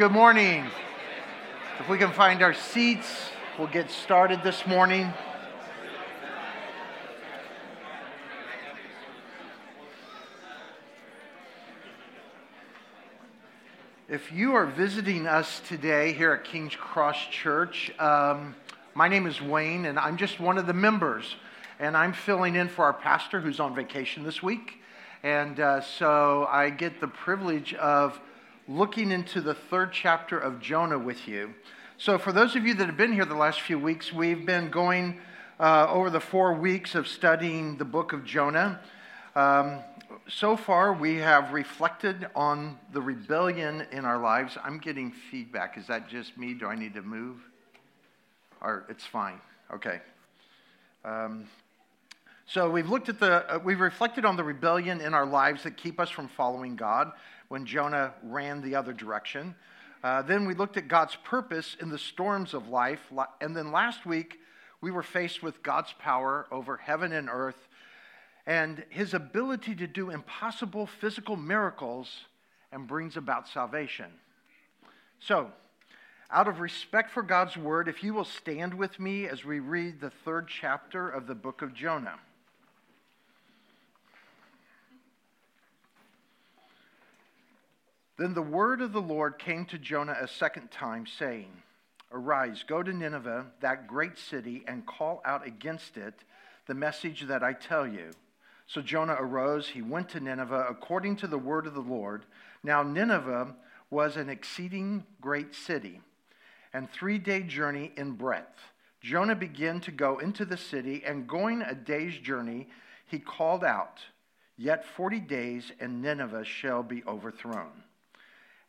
Good morning. If we can find our seats, we'll get started this morning. If you are visiting us today here at King's Cross Church, um, my name is Wayne, and I'm just one of the members. And I'm filling in for our pastor who's on vacation this week. And uh, so I get the privilege of looking into the third chapter of Jonah with you. So, for those of you that have been here the last few weeks, we've been going uh, over the four weeks of studying the book of Jonah. Um, so far, we have reflected on the rebellion in our lives. I'm getting feedback. Is that just me? Do I need to move? Or it's fine. Okay. Um, so we've looked at the, uh, we've reflected on the rebellion in our lives that keep us from following God when Jonah ran the other direction. Uh, then we looked at God's purpose in the storms of life. And then last week, we were faced with God's power over heaven and earth and his ability to do impossible physical miracles and brings about salvation. So, out of respect for God's word, if you will stand with me as we read the third chapter of the book of Jonah. Then the word of the Lord came to Jonah a second time, saying, Arise, go to Nineveh, that great city, and call out against it the message that I tell you. So Jonah arose, he went to Nineveh according to the word of the Lord. Now, Nineveh was an exceeding great city, and three day journey in breadth. Jonah began to go into the city, and going a day's journey, he called out, Yet forty days, and Nineveh shall be overthrown.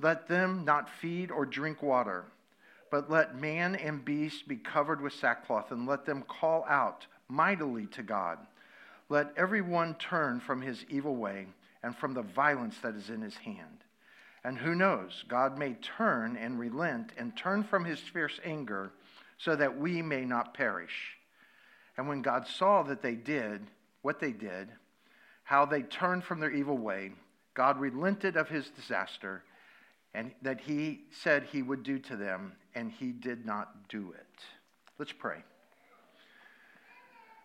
let them not feed or drink water, but let man and beast be covered with sackcloth, and let them call out mightily to God. Let everyone turn from his evil way and from the violence that is in his hand. And who knows, God may turn and relent and turn from his fierce anger so that we may not perish. And when God saw that they did what they did, how they turned from their evil way, God relented of his disaster and that he said he would do to them, and he did not do it. Let's pray.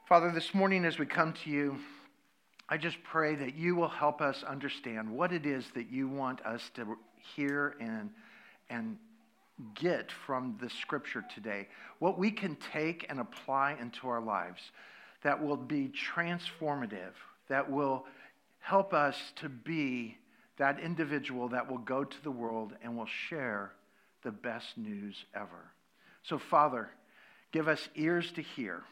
Father, this morning as we come to you, I just pray that you will help us understand what it is that you want us to hear and, and get from the scripture today. What we can take and apply into our lives that will be transformative, that will help us to be that individual that will go to the world and will share the best news ever. So, Father, give us ears to hear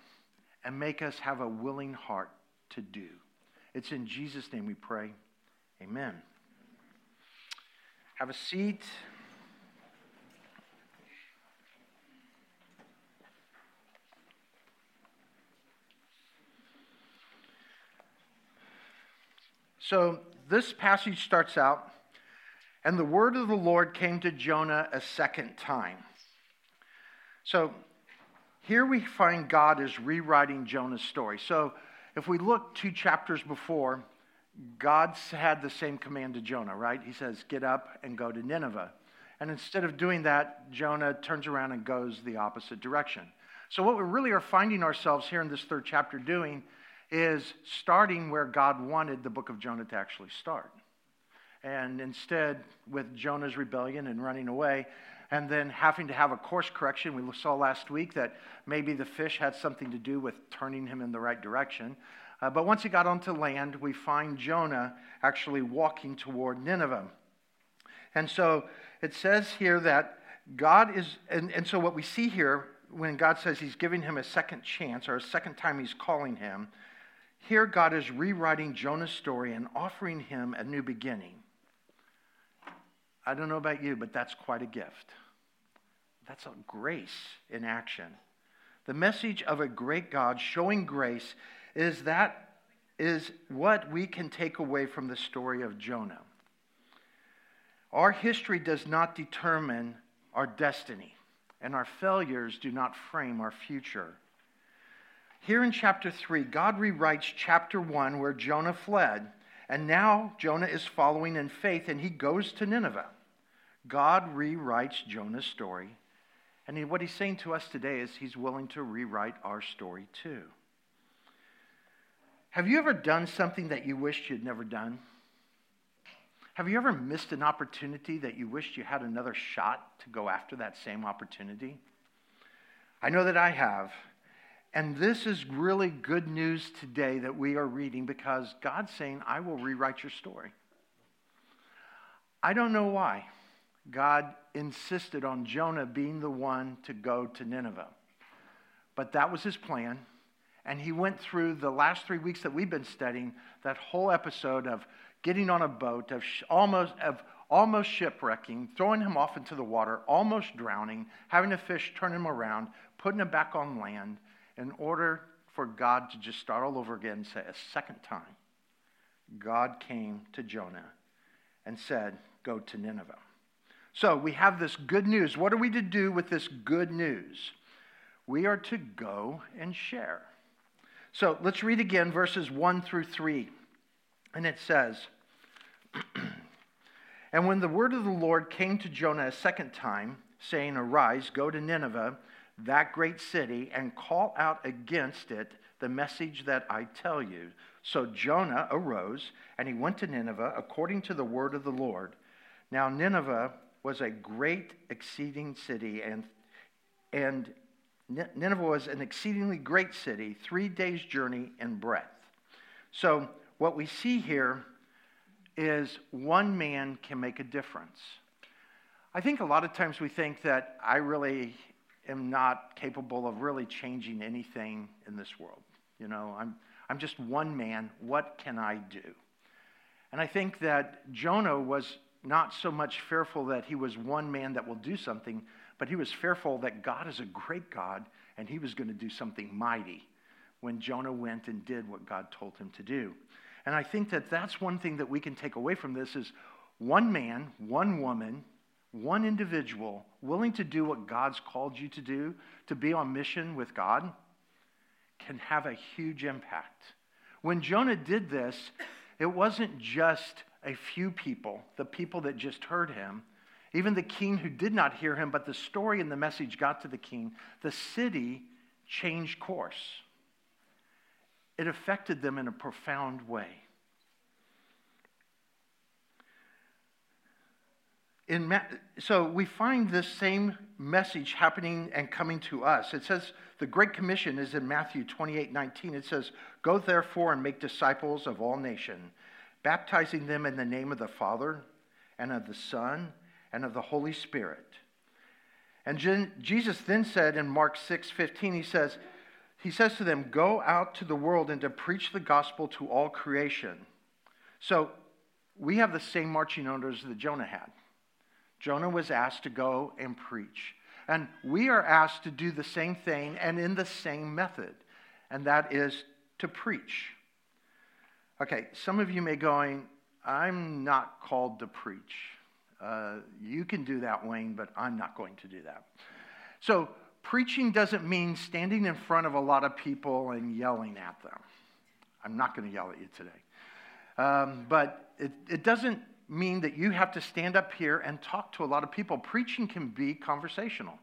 and make us have a willing heart to do. It's in Jesus' name we pray. Amen. Have a seat. So, this passage starts out, and the word of the Lord came to Jonah a second time. So here we find God is rewriting Jonah's story. So if we look two chapters before, God had the same command to Jonah, right? He says, Get up and go to Nineveh. And instead of doing that, Jonah turns around and goes the opposite direction. So, what we really are finding ourselves here in this third chapter doing is starting where God wanted the book of Jonah to actually start. And instead, with Jonah's rebellion and running away, and then having to have a course correction, we saw last week that maybe the fish had something to do with turning him in the right direction. Uh, but once he got onto land, we find Jonah actually walking toward Nineveh. And so it says here that God is, and, and so what we see here when God says he's giving him a second chance or a second time he's calling him, here, God is rewriting Jonah's story and offering him a new beginning. I don't know about you, but that's quite a gift. That's a grace in action. The message of a great God showing grace is that is what we can take away from the story of Jonah. Our history does not determine our destiny, and our failures do not frame our future. Here in chapter 3, God rewrites chapter 1 where Jonah fled, and now Jonah is following in faith and he goes to Nineveh. God rewrites Jonah's story, and what he's saying to us today is he's willing to rewrite our story too. Have you ever done something that you wished you'd never done? Have you ever missed an opportunity that you wished you had another shot to go after that same opportunity? I know that I have. And this is really good news today that we are reading because God's saying, I will rewrite your story. I don't know why God insisted on Jonah being the one to go to Nineveh, but that was his plan. And he went through the last three weeks that we've been studying that whole episode of getting on a boat, of almost, of almost shipwrecking, throwing him off into the water, almost drowning, having a fish turn him around, putting him back on land, in order for God to just start all over again and say, a second time, God came to Jonah and said, Go to Nineveh. So we have this good news. What are we to do with this good news? We are to go and share. So let's read again verses 1 through 3. And it says, And when the word of the Lord came to Jonah a second time, saying, Arise, go to Nineveh, that great city, and call out against it the message that I tell you. So Jonah arose, and he went to Nineveh according to the word of the Lord. Now Nineveh was a great, exceeding city, and, and Nineveh was an exceedingly great city, three days' journey in breadth. So, what we see here is one man can make a difference. I think a lot of times we think that I really am not capable of really changing anything in this world. You know, I'm, I'm just one man. What can I do? And I think that Jonah was not so much fearful that he was one man that will do something, but he was fearful that God is a great God and he was going to do something mighty when Jonah went and did what God told him to do. And I think that that's one thing that we can take away from this is one man, one woman, one individual willing to do what God's called you to do, to be on mission with God, can have a huge impact. When Jonah did this, it wasn't just a few people, the people that just heard him, even the king who did not hear him, but the story and the message got to the king, the city changed course. It affected them in a profound way. In Ma- so we find this same message happening and coming to us. It says the Great Commission is in Matthew 28 19. It says, Go therefore and make disciples of all nations, baptizing them in the name of the Father and of the Son and of the Holy Spirit. And Jesus then said in Mark 6 15, he says, he says to them, Go out to the world and to preach the gospel to all creation. So we have the same marching orders that Jonah had. Jonah was asked to go and preach. And we are asked to do the same thing and in the same method, and that is to preach. Okay, some of you may going, I'm not called to preach. Uh, you can do that, Wayne, but I'm not going to do that. So, preaching doesn't mean standing in front of a lot of people and yelling at them. I'm not going to yell at you today. Um, but it, it doesn't mean that you have to stand up here and talk to a lot of people. Preaching can be conversational.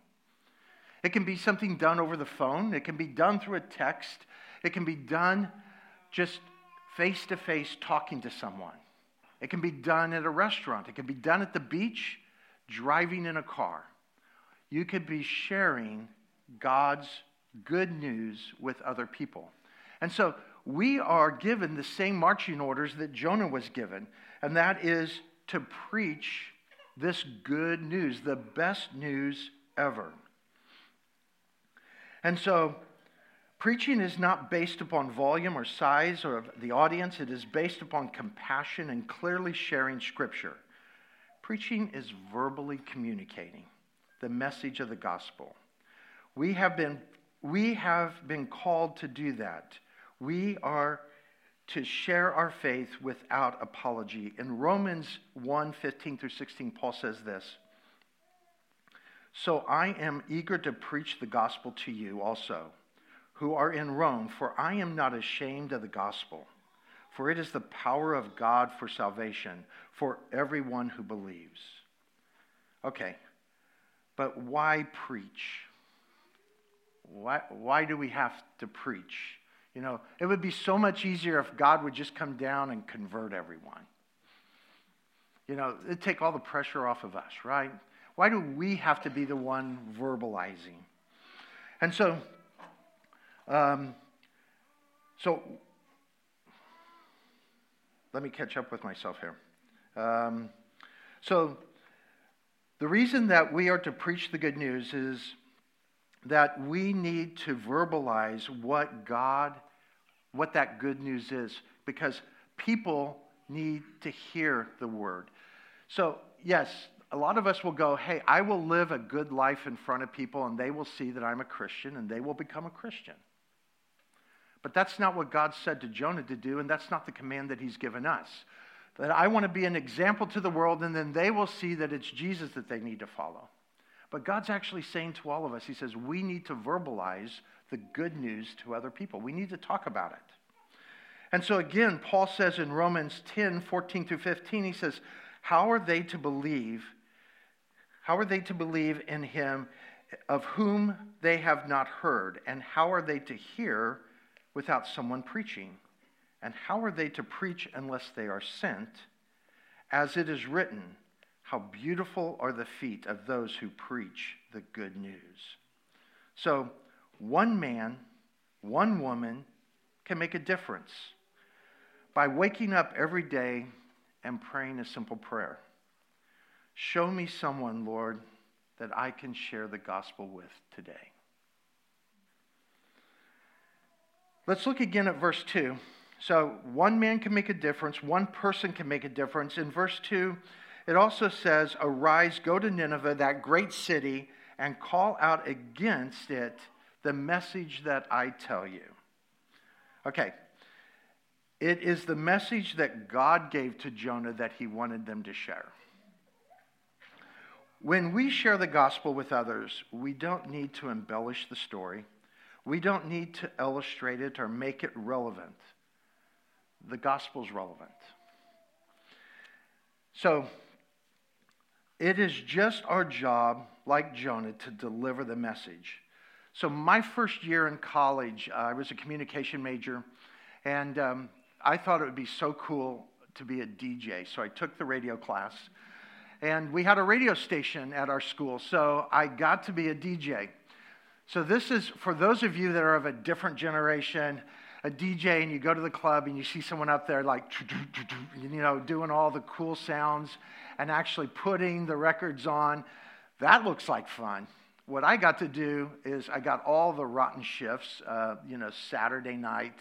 It can be something done over the phone, it can be done through a text, it can be done just face to face talking to someone. It can be done at a restaurant, it can be done at the beach, driving in a car. You could be sharing God's good news with other people. And so we are given the same marching orders that Jonah was given, and that is to preach this good news, the best news ever. And so Preaching is not based upon volume or size or the audience, it is based upon compassion and clearly sharing Scripture. Preaching is verbally communicating the message of the gospel. We have been, we have been called to do that. We are to share our faith without apology. In Romans 1 15 through 16, Paul says this So I am eager to preach the gospel to you also, who are in Rome, for I am not ashamed of the gospel, for it is the power of God for salvation for everyone who believes. Okay, but why preach? Why, why do we have to preach? You know, it would be so much easier if God would just come down and convert everyone. You know, it'd take all the pressure off of us, right? Why do we have to be the one verbalizing? And so, um, so let me catch up with myself here. Um, so, the reason that we are to preach the good news is that we need to verbalize what God what that good news is because people need to hear the word. So, yes, a lot of us will go, hey, I will live a good life in front of people and they will see that I'm a Christian and they will become a Christian. But that's not what God said to Jonah to do, and that's not the command that he's given us. That I want to be an example to the world, and then they will see that it's Jesus that they need to follow. But God's actually saying to all of us, He says, we need to verbalize the good news to other people. We need to talk about it. And so again, Paul says in Romans 10 14 through 15, he says, How are they to believe? How are they to believe in him of whom they have not heard? And how are they to hear without someone preaching? And how are they to preach unless they are sent? As it is written, How beautiful are the feet of those who preach the good news. So, one man, one woman can make a difference by waking up every day and praying a simple prayer. Show me someone, Lord, that I can share the gospel with today. Let's look again at verse 2. So, one man can make a difference, one person can make a difference. In verse 2, it also says, Arise, go to Nineveh, that great city, and call out against it the message that I tell you. Okay. It is the message that God gave to Jonah that he wanted them to share. When we share the gospel with others, we don't need to embellish the story. We don't need to illustrate it or make it relevant. The gospel's relevant. So, it is just our job, like Jonah, to deliver the message. So, my first year in college, uh, I was a communication major, and um, I thought it would be so cool to be a DJ. So, I took the radio class, and we had a radio station at our school, so I got to be a DJ. So, this is for those of you that are of a different generation a DJ and you go to the club and you see someone up there like, you know, doing all the cool sounds and actually putting the records on. That looks like fun what I got to do is I got all the rotten shifts, uh, you know, Saturday night,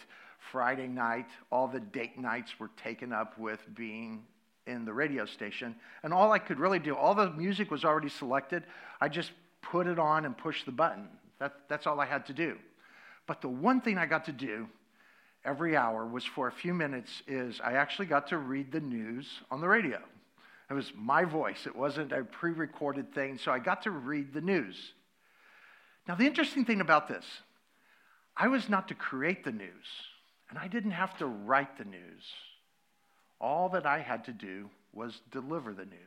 Friday night, all the date nights were taken up with being in the radio station. And all I could really do, all the music was already selected. I just put it on and push the button. That, that's all I had to do. But the one thing I got to do every hour was for a few minutes is I actually got to read the news on the radio. It was my voice. It wasn't a pre-recorded thing, so I got to read the news. Now, the interesting thing about this, I was not to create the news, and I didn't have to write the news. All that I had to do was deliver the news.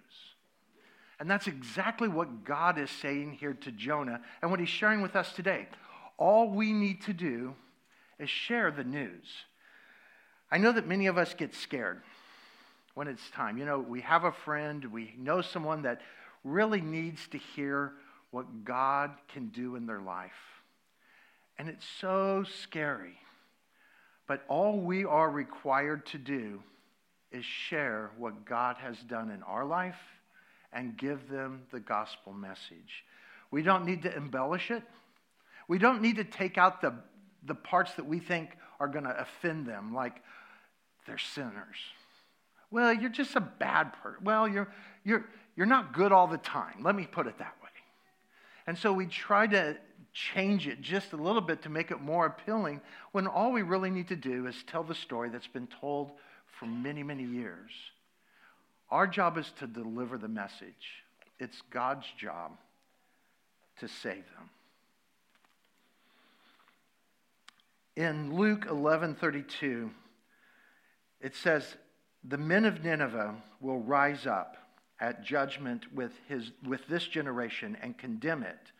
And that's exactly what God is saying here to Jonah and what he's sharing with us today. All we need to do is share the news. I know that many of us get scared when it's time. You know, we have a friend, we know someone that really needs to hear what God can do in their life. And it's so scary. But all we are required to do is share what God has done in our life and give them the gospel message. We don't need to embellish it. We don't need to take out the, the parts that we think are going to offend them, like they're sinners. Well, you're just a bad person. Well, you're, you're, you're not good all the time. Let me put it that way. And so we try to change it just a little bit to make it more appealing when all we really need to do is tell the story that's been told for many, many years. Our job is to deliver the message, it's God's job to save them. In Luke 11:32, it says, "The men of Nineveh will rise up at judgment with, his, with this generation and condemn it.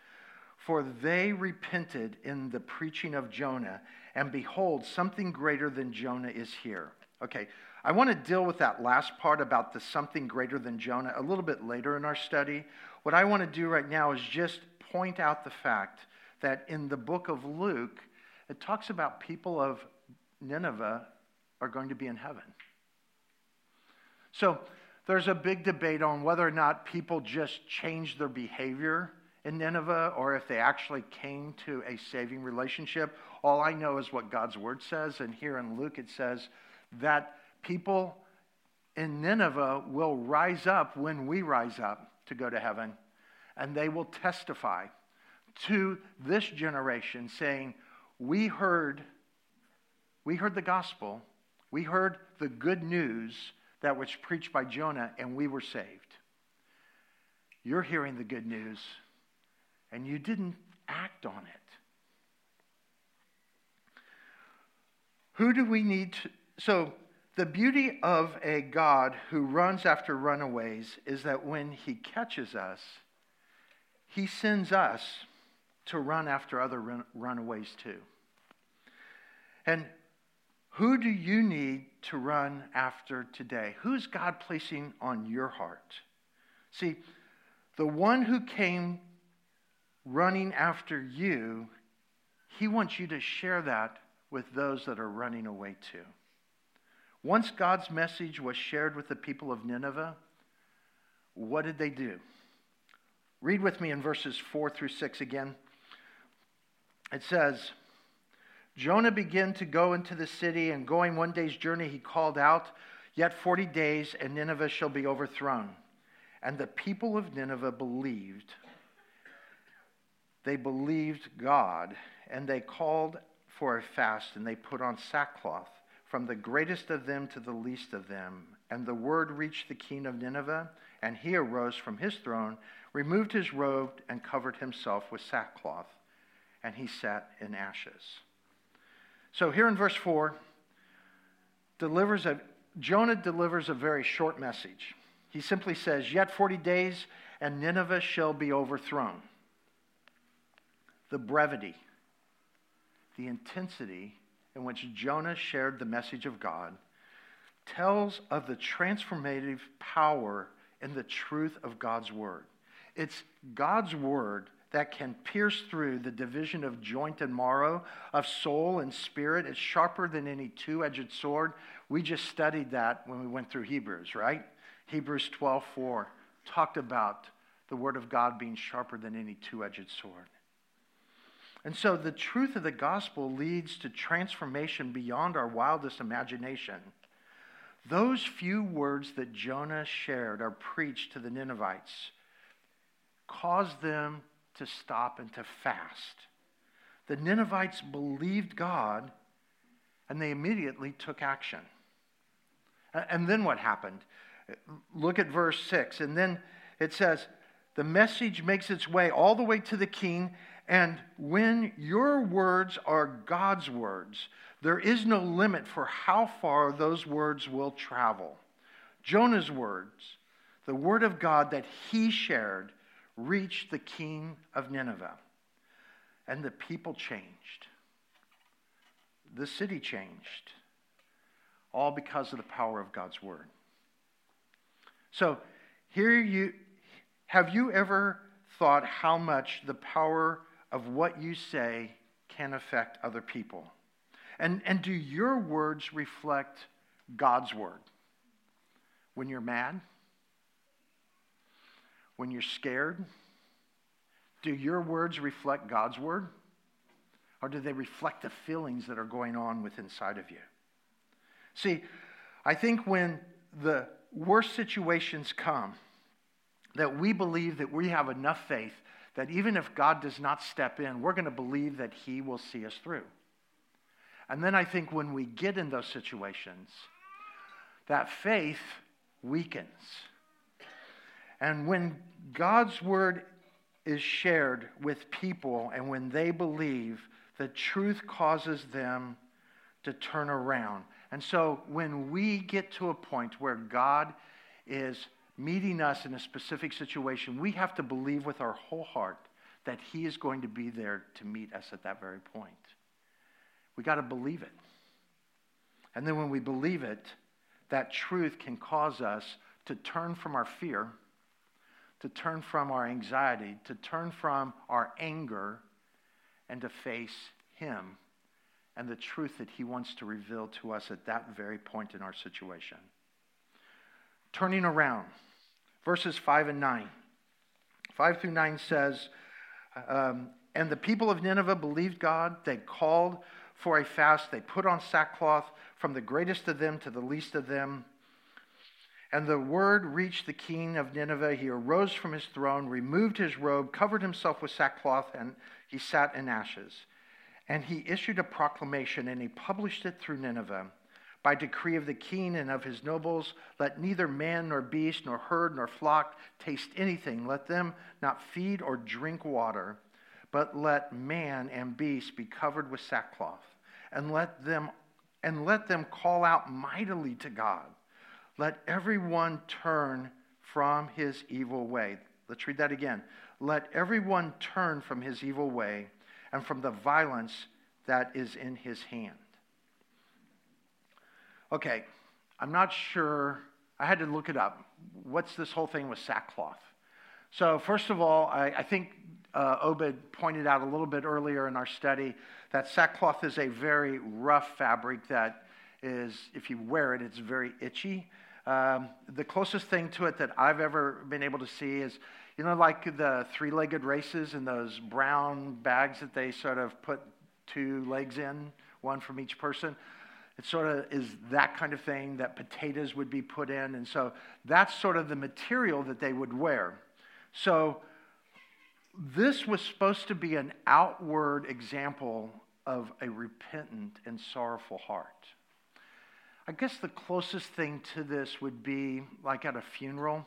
For they repented in the preaching of Jonah, and behold, something greater than Jonah is here. Okay, I want to deal with that last part about the something greater than Jonah a little bit later in our study. What I want to do right now is just point out the fact that in the book of Luke, it talks about people of Nineveh are going to be in heaven. So there's a big debate on whether or not people just changed their behavior in Nineveh or if they actually came to a saving relationship. All I know is what God's word says, and here in Luke it says that people in Nineveh will rise up when we rise up to go to heaven, and they will testify to this generation saying, We heard, we heard the gospel, we heard the good news that was preached by Jonah, and we were saved. You're hearing the good news, and you didn't act on it. Who do we need to? So, the beauty of a God who runs after runaways is that when he catches us, he sends us to run after other run- runaways too. And who do you need to run after today? Who's God placing on your heart? See, the one who came running after you, he wants you to share that with those that are running away too. Once God's message was shared with the people of Nineveh, what did they do? Read with me in verses 4 through 6 again. It says, Jonah began to go into the city, and going one day's journey, he called out, Yet 40 days, and Nineveh shall be overthrown. And the people of Nineveh believed. They believed God, and they called for a fast, and they put on sackcloth, from the greatest of them to the least of them. And the word reached the king of Nineveh, and he arose from his throne, removed his robe, and covered himself with sackcloth, and he sat in ashes. So here in verse 4, delivers a, Jonah delivers a very short message. He simply says, Yet 40 days, and Nineveh shall be overthrown. The brevity, the intensity in which Jonah shared the message of God tells of the transformative power in the truth of God's word. It's God's word that can pierce through the division of joint and marrow, of soul and spirit. It's sharper than any two edged sword. We just studied that when we went through Hebrews, right? Hebrews 12 4 talked about the word of God being sharper than any two edged sword. And so the truth of the gospel leads to transformation beyond our wildest imagination. Those few words that Jonah shared are preached to the Ninevites caused them to stop and to fast. The Ninevites believed God and they immediately took action. And then what happened? Look at verse 6. And then it says, The message makes its way all the way to the king. And when your words are God's words, there is no limit for how far those words will travel. Jonah's words, the word of God that he shared, reached the king of Nineveh. And the people changed. The city changed. All because of the power of God's word. So, here you have you ever thought how much the power of what you say can affect other people? And, and do your words reflect God's word? When you're mad, when you're scared? Do your words reflect God's word? Or do they reflect the feelings that are going on within inside of you? See, I think when the worst situations come, that we believe that we have enough faith that even if God does not step in, we're going to believe that He will see us through. And then I think when we get in those situations, that faith weakens. And when God's word is shared with people and when they believe, the truth causes them to turn around. And so when we get to a point where God is meeting us in a specific situation, we have to believe with our whole heart that He is going to be there to meet us at that very point. We got to believe it. And then when we believe it, that truth can cause us to turn from our fear, to turn from our anxiety, to turn from our anger, and to face Him and the truth that He wants to reveal to us at that very point in our situation. Turning around, verses 5 and 9. 5 through 9 says, um, And the people of Nineveh believed God. They called for a fast. They put on sackcloth from the greatest of them to the least of them. And the word reached the king of Nineveh. He arose from his throne, removed his robe, covered himself with sackcloth, and he sat in ashes. And he issued a proclamation, and he published it through Nineveh. By decree of the king and of his nobles, let neither man nor beast, nor herd nor flock taste anything. Let them not feed or drink water, but let man and beast be covered with sackcloth, and let them and let them call out mightily to God. Let everyone turn from his evil way. Let's read that again. Let everyone turn from his evil way and from the violence that is in his hand. Okay, I'm not sure. I had to look it up. What's this whole thing with sackcloth? So, first of all, I, I think uh, Obed pointed out a little bit earlier in our study that sackcloth is a very rough fabric that is, if you wear it, it's very itchy. Um, the closest thing to it that I've ever been able to see is, you know, like the three legged races and those brown bags that they sort of put two legs in, one from each person. It sort of is that kind of thing that potatoes would be put in. And so that's sort of the material that they would wear. So this was supposed to be an outward example of a repentant and sorrowful heart. I guess the closest thing to this would be like at a funeral.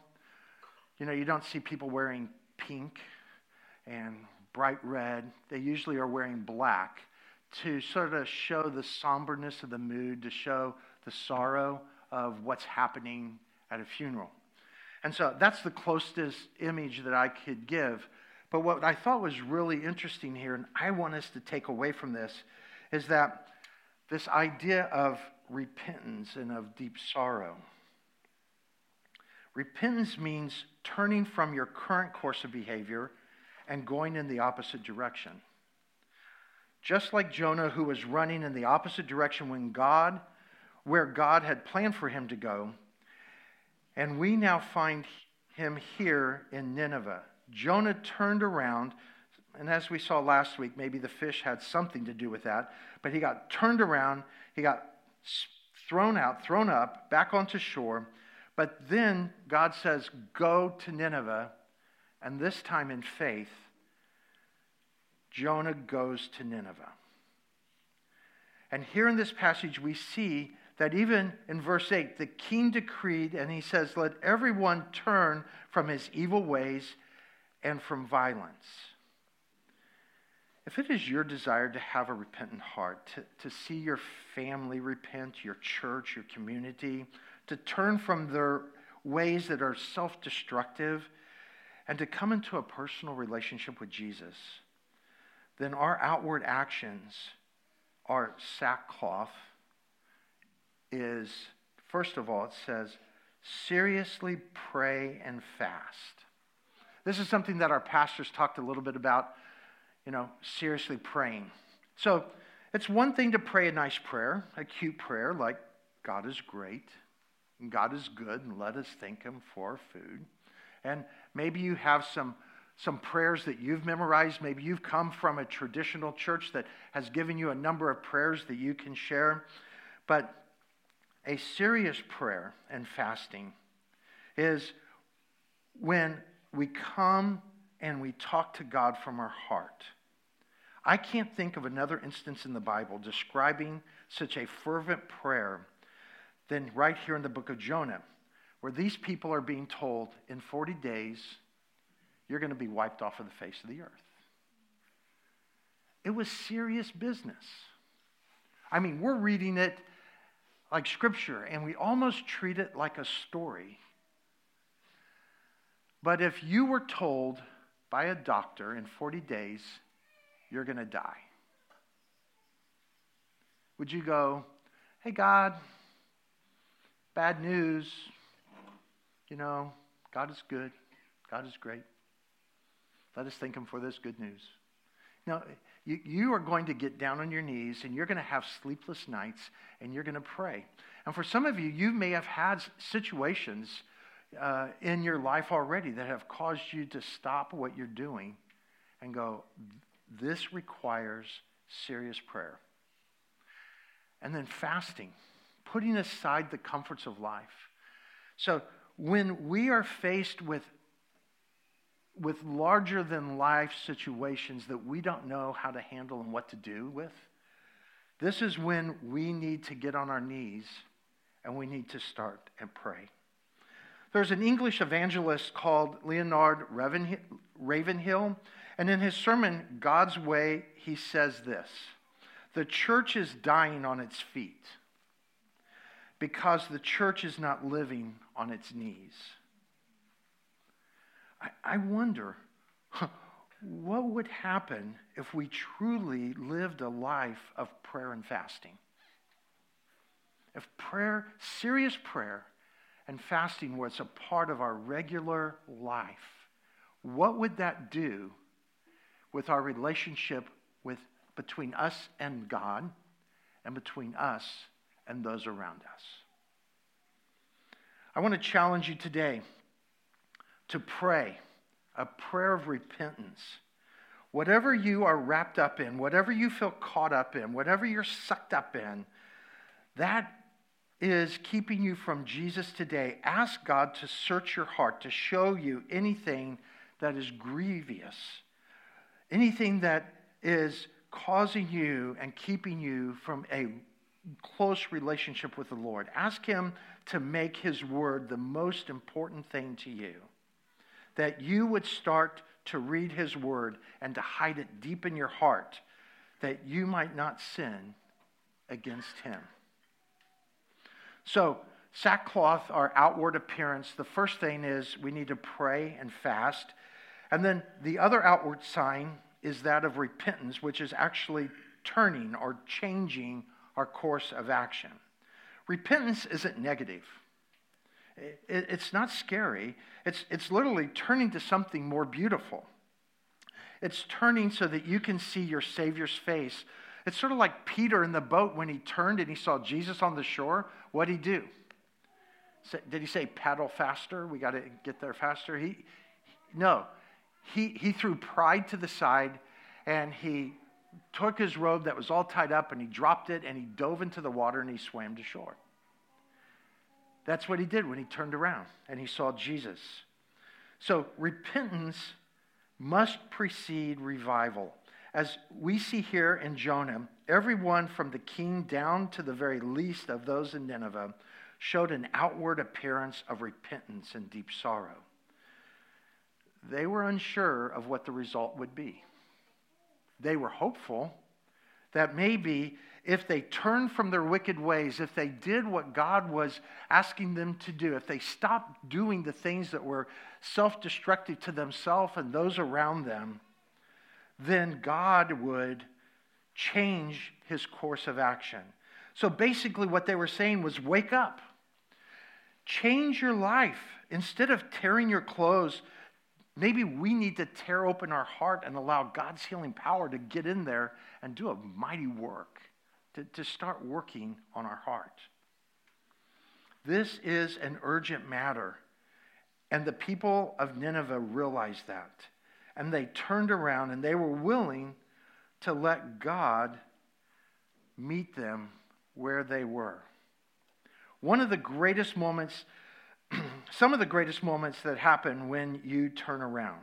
You know, you don't see people wearing pink and bright red, they usually are wearing black to sort of show the somberness of the mood, to show the sorrow of what's happening at a funeral. And so that's the closest image that I could give. But what I thought was really interesting here, and I want us to take away from this, is that this idea of repentance and of deep sorrow. Repentance means turning from your current course of behavior and going in the opposite direction. Just like Jonah, who was running in the opposite direction when God, where God had planned for him to go, and we now find him here in Nineveh. Jonah turned around, and as we saw last week, maybe the fish had something to do with that, but he got turned around, he got thrown out, thrown up, back onto shore. But then God says, Go to Nineveh, and this time in faith, Jonah goes to Nineveh. And here in this passage, we see that even in verse 8, the king decreed, and he says, Let everyone turn from his evil ways and from violence. If it is your desire to have a repentant heart, to, to see your family repent, your church, your community, to turn from their ways that are self destructive, and to come into a personal relationship with Jesus, then our outward actions are sackcloth, is, first of all, it says, seriously pray and fast. This is something that our pastors talked a little bit about, you know, seriously praying. So it's one thing to pray a nice prayer, a cute prayer like, God is great, and God is good, and let us thank Him for food. And maybe you have some some prayers that you've memorized. Maybe you've come from a traditional church that has given you a number of prayers that you can share. But a serious prayer and fasting is when we come and we talk to God from our heart. I can't think of another instance in the Bible describing such a fervent prayer than right here in the book of Jonah, where these people are being told in 40 days, you're going to be wiped off of the face of the earth. It was serious business. I mean, we're reading it like scripture, and we almost treat it like a story. But if you were told by a doctor in 40 days, you're going to die, would you go, hey, God, bad news? You know, God is good, God is great. Let us thank Him for this good news. Now, you, you are going to get down on your knees and you're going to have sleepless nights and you're going to pray. And for some of you, you may have had situations uh, in your life already that have caused you to stop what you're doing and go, this requires serious prayer. And then fasting, putting aside the comforts of life. So when we are faced with with larger than life situations that we don't know how to handle and what to do with, this is when we need to get on our knees and we need to start and pray. There's an English evangelist called Leonard Ravenhill, and in his sermon, God's Way, he says this The church is dying on its feet because the church is not living on its knees. I, I wonder what would happen if we truly lived a life of prayer and fasting? If prayer, serious prayer, and fasting was a part of our regular life, what would that do with our relationship with, between us and God and between us and those around us? I want to challenge you today to pray a prayer of repentance. Whatever you are wrapped up in, whatever you feel caught up in, whatever you're sucked up in, that is keeping you from Jesus today, ask God to search your heart, to show you anything that is grievous, anything that is causing you and keeping you from a close relationship with the Lord. Ask Him to make His word the most important thing to you. That you would start to read His word and to hide it deep in your heart, that you might not sin against Him. So, sackcloth, our outward appearance, the first thing is we need to pray and fast. And then the other outward sign is that of repentance, which is actually turning or changing our course of action. Repentance isn't negative. It's not scary. It's, it's literally turning to something more beautiful. It's turning so that you can see your Savior's face it's sort of like Peter in the boat when he turned and he saw Jesus on the shore. What did he do? Did he say paddle faster? We got to get there faster. He, no, he, he threw pride to the side and he took his robe that was all tied up and he dropped it and he dove into the water and he swam to shore. That's what he did when he turned around and he saw Jesus. So repentance must precede revival. As we see here in Jonah, everyone from the king down to the very least of those in Nineveh showed an outward appearance of repentance and deep sorrow. They were unsure of what the result would be. They were hopeful that maybe if they turned from their wicked ways, if they did what God was asking them to do, if they stopped doing the things that were self destructive to themselves and those around them, then God would change his course of action. So basically, what they were saying was wake up, change your life. Instead of tearing your clothes, maybe we need to tear open our heart and allow God's healing power to get in there and do a mighty work, to, to start working on our heart. This is an urgent matter. And the people of Nineveh realized that and they turned around and they were willing to let God meet them where they were. One of the greatest moments some of the greatest moments that happen when you turn around.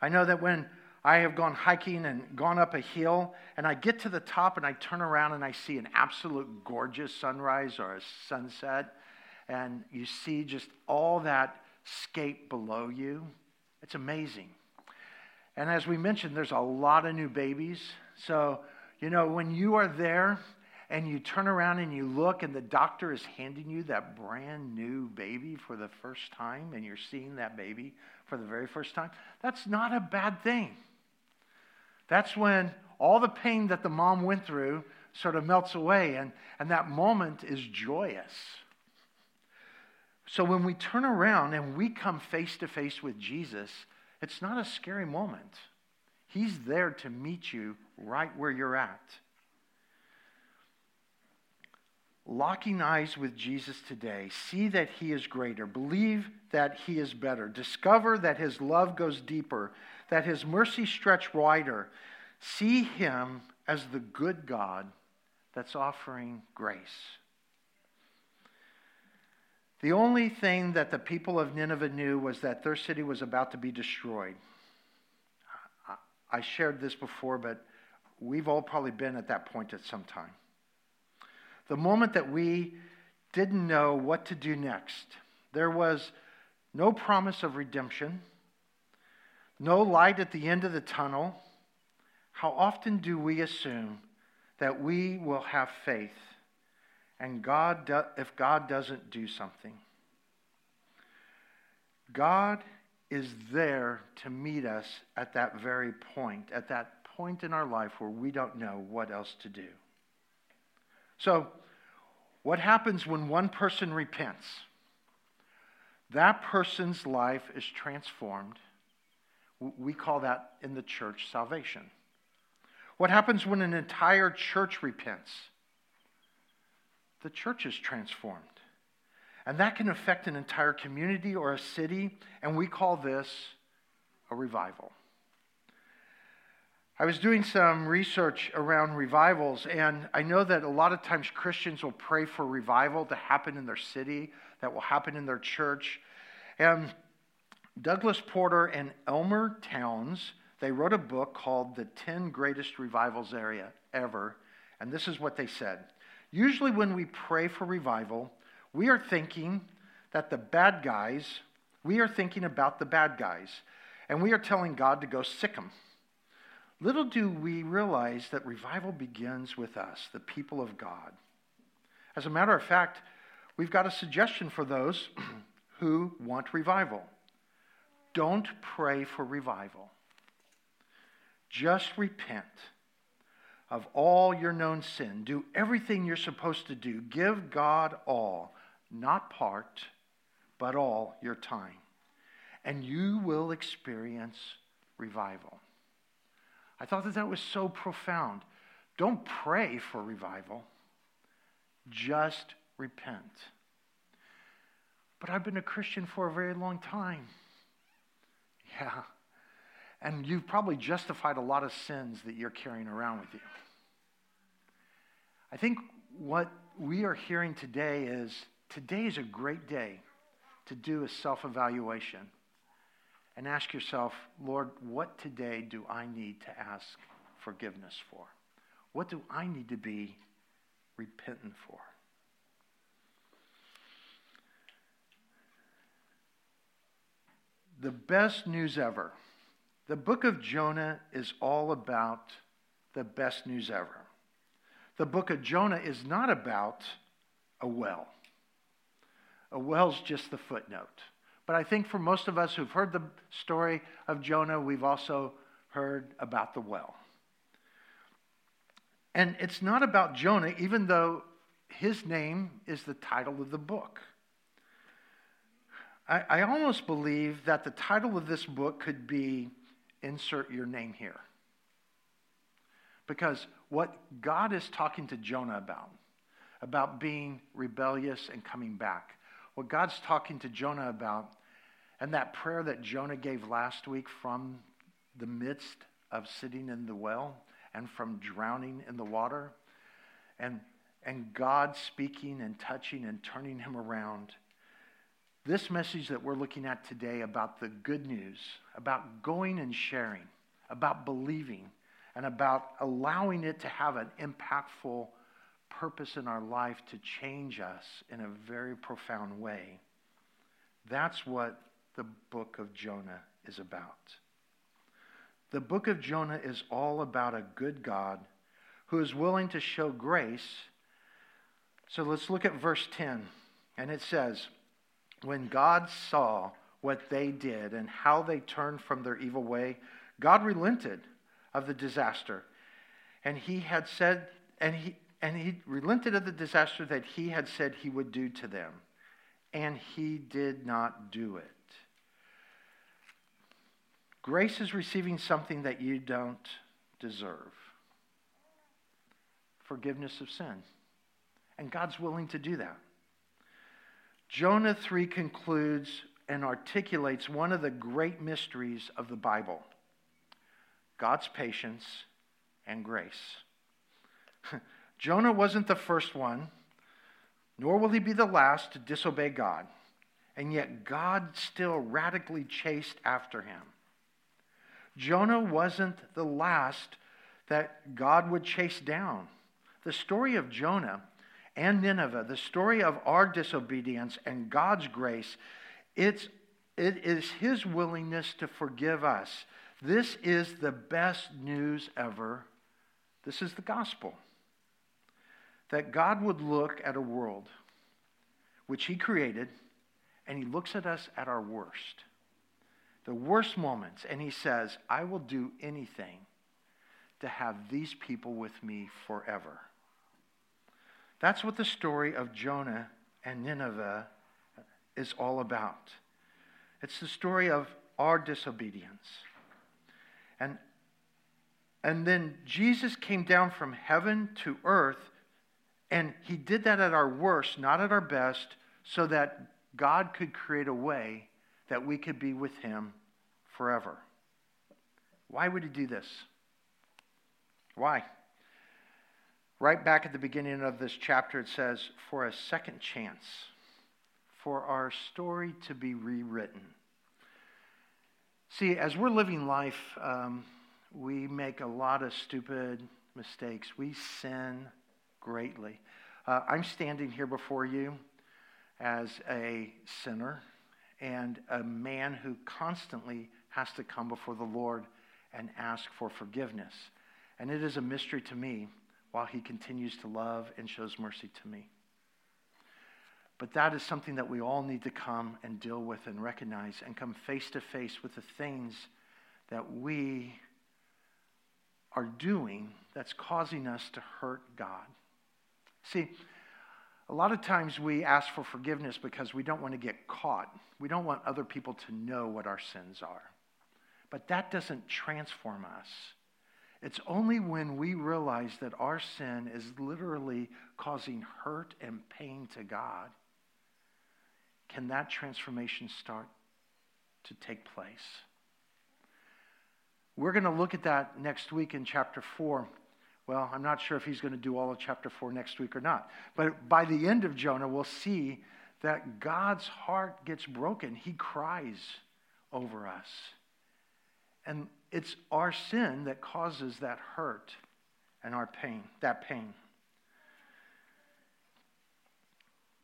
I know that when I have gone hiking and gone up a hill, and I get to the top and I turn around and I see an absolute gorgeous sunrise or a sunset, and you see just all that scape below you. It's amazing. And as we mentioned, there's a lot of new babies. So, you know, when you are there and you turn around and you look and the doctor is handing you that brand new baby for the first time and you're seeing that baby for the very first time, that's not a bad thing. That's when all the pain that the mom went through sort of melts away, and, and that moment is joyous. So when we turn around and we come face to face with Jesus, it's not a scary moment. He's there to meet you right where you're at. Locking eyes with Jesus today, see that he is greater, believe that he is better, discover that his love goes deeper, that his mercy stretch wider. See him as the good God that's offering grace. The only thing that the people of Nineveh knew was that their city was about to be destroyed. I shared this before, but we've all probably been at that point at some time. The moment that we didn't know what to do next, there was no promise of redemption no light at the end of the tunnel, how often do we assume that we will have faith and God do, if God doesn't do something? God is there to meet us at that very point, at that point in our life where we don't know what else to do. So, what happens when one person repents? That person's life is transformed we call that in the church salvation. What happens when an entire church repents? The church is transformed. And that can affect an entire community or a city, and we call this a revival. I was doing some research around revivals, and I know that a lot of times Christians will pray for revival to happen in their city, that will happen in their church. And Douglas Porter and Elmer Towns, they wrote a book called The 10 Greatest Revivals Area Ever, and this is what they said. Usually when we pray for revival, we are thinking that the bad guys, we are thinking about the bad guys, and we are telling God to go sic them. Little do we realize that revival begins with us, the people of God. As a matter of fact, we've got a suggestion for those who want revival. Don't pray for revival. Just repent of all your known sin. Do everything you're supposed to do. Give God all, not part, but all your time. And you will experience revival. I thought that that was so profound. Don't pray for revival, just repent. But I've been a Christian for a very long time. Yeah. And you've probably justified a lot of sins that you're carrying around with you. I think what we are hearing today is today is a great day to do a self evaluation and ask yourself, Lord, what today do I need to ask forgiveness for? What do I need to be repentant for? the best news ever. The book of Jonah is all about the best news ever. The book of Jonah is not about a well. A well's just the footnote. But I think for most of us who've heard the story of Jonah, we've also heard about the well. And it's not about Jonah, even though his name is the title of the book. I, I almost believe that the title of this book could be Insert Your Name Here. Because what God is talking to Jonah about, about being rebellious and coming back, what God's talking to Jonah about, and that prayer that Jonah gave last week from the midst of sitting in the well and from drowning in the water, and, and God speaking and touching and turning him around this message that we're looking at today about the good news, about going and sharing, about believing, and about allowing it to have an impactful purpose in our life to change us in a very profound way. That's what the book of Jonah is about. The book of Jonah is all about a good God who is willing to show grace. So let's look at verse 10. And it says, When God saw what they did and how they turned from their evil way, God relented of the disaster. And he had said, and he, and he relented of the disaster that he had said he would do to them. And he did not do it. Grace is receiving something that you don't deserve forgiveness of sin. And God's willing to do that. Jonah 3 concludes and articulates one of the great mysteries of the Bible God's patience and grace. Jonah wasn't the first one, nor will he be the last to disobey God. And yet, God still radically chased after him. Jonah wasn't the last that God would chase down. The story of Jonah and Nineveh, the story of our disobedience and God's grace, it's, it is His willingness to forgive us. This is the best news ever. This is the gospel. That God would look at a world which He created, and He looks at us at our worst, the worst moments, and He says, I will do anything to have these people with me forever. That's what the story of Jonah and Nineveh is all about. It's the story of our disobedience. And, and then Jesus came down from heaven to earth, and he did that at our worst, not at our best, so that God could create a way that we could be with him forever. Why would he do this? Why? Right back at the beginning of this chapter, it says, for a second chance, for our story to be rewritten. See, as we're living life, um, we make a lot of stupid mistakes. We sin greatly. Uh, I'm standing here before you as a sinner and a man who constantly has to come before the Lord and ask for forgiveness. And it is a mystery to me while he continues to love and shows mercy to me. But that is something that we all need to come and deal with and recognize and come face to face with the things that we are doing that's causing us to hurt God. See, a lot of times we ask for forgiveness because we don't want to get caught. We don't want other people to know what our sins are. But that doesn't transform us. It's only when we realize that our sin is literally causing hurt and pain to God can that transformation start to take place. We're going to look at that next week in chapter 4. Well, I'm not sure if he's going to do all of chapter 4 next week or not. But by the end of Jonah, we'll see that God's heart gets broken. He cries over us. And it's our sin that causes that hurt and our pain, that pain.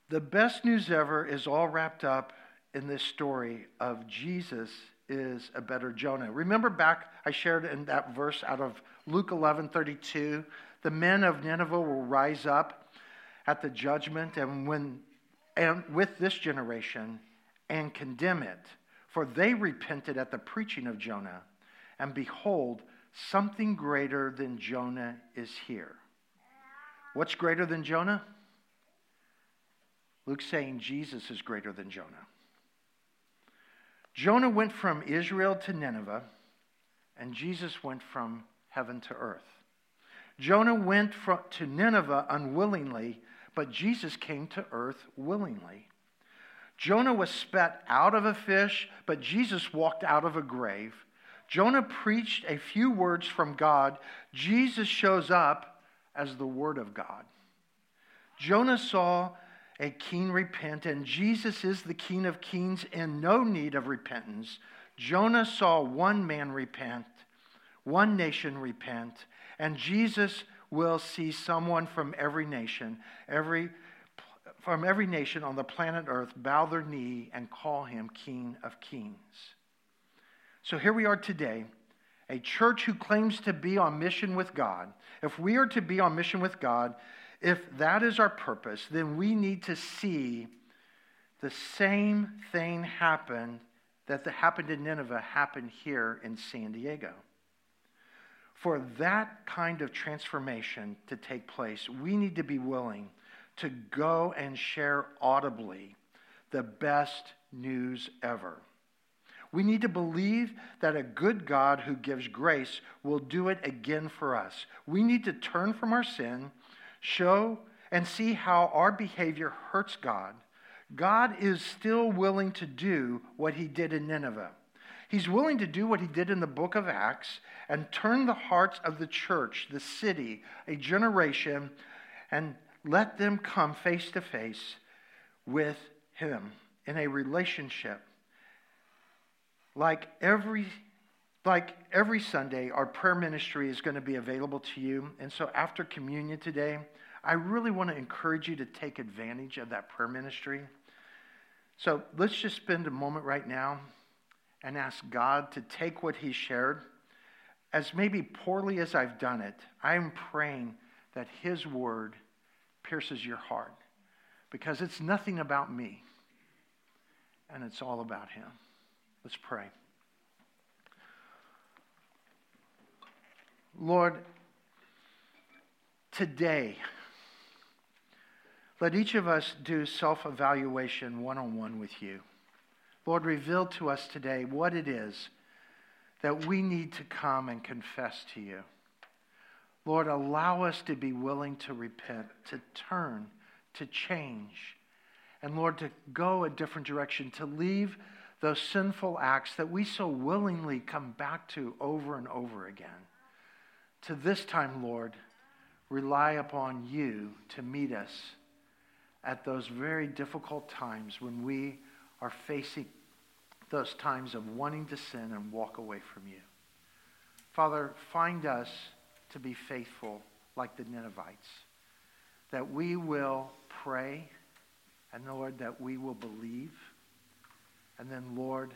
The best news ever is all wrapped up in this story of Jesus is a better Jonah. Remember back, I shared in that verse out of Luke 11 32, the men of Nineveh will rise up at the judgment and when and with this generation and condemn it, for they repented at the preaching of Jonah and behold, something greater than Jonah is here. What's greater than Jonah? Luke's saying Jesus is greater than Jonah. Jonah went from Israel to Nineveh, and Jesus went from heaven to earth. Jonah went to Nineveh unwillingly, but Jesus came to earth willingly. Jonah was spat out of a fish, but Jesus walked out of a grave. Jonah preached a few words from God. Jesus shows up as the Word of God. Jonah saw a king repent, and Jesus is the King of kings in no need of repentance. Jonah saw one man repent, one nation repent, and Jesus will see someone from every nation, every from every nation on the planet Earth bow their knee and call him King of Kings. So here we are today, a church who claims to be on mission with God. If we are to be on mission with God, if that is our purpose, then we need to see the same thing happen that happened in Nineveh happen here in San Diego. For that kind of transformation to take place, we need to be willing to go and share audibly the best news ever. We need to believe that a good God who gives grace will do it again for us. We need to turn from our sin, show and see how our behavior hurts God. God is still willing to do what he did in Nineveh. He's willing to do what he did in the book of Acts and turn the hearts of the church, the city, a generation, and let them come face to face with him in a relationship. Like every like every Sunday, our prayer ministry is going to be available to you. And so after communion today, I really want to encourage you to take advantage of that prayer ministry. So let's just spend a moment right now and ask God to take what He shared. As maybe poorly as I've done it, I am praying that His word pierces your heart because it's nothing about me and it's all about Him. Let's pray. Lord, today, let each of us do self evaluation one on one with you. Lord, reveal to us today what it is that we need to come and confess to you. Lord, allow us to be willing to repent, to turn, to change, and Lord, to go a different direction, to leave those sinful acts that we so willingly come back to over and over again. To this time, Lord, rely upon you to meet us at those very difficult times when we are facing those times of wanting to sin and walk away from you. Father, find us to be faithful like the Ninevites, that we will pray, and Lord, that we will believe, and then, Lord,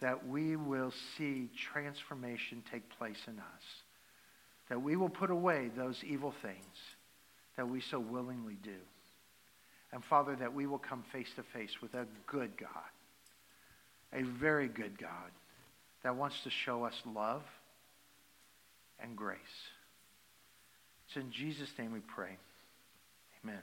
that we will see transformation take place in us, that we will put away those evil things that we so willingly do. And Father, that we will come face to face with a good God, a very good God that wants to show us love and grace. It's in Jesus' name we pray. Amen.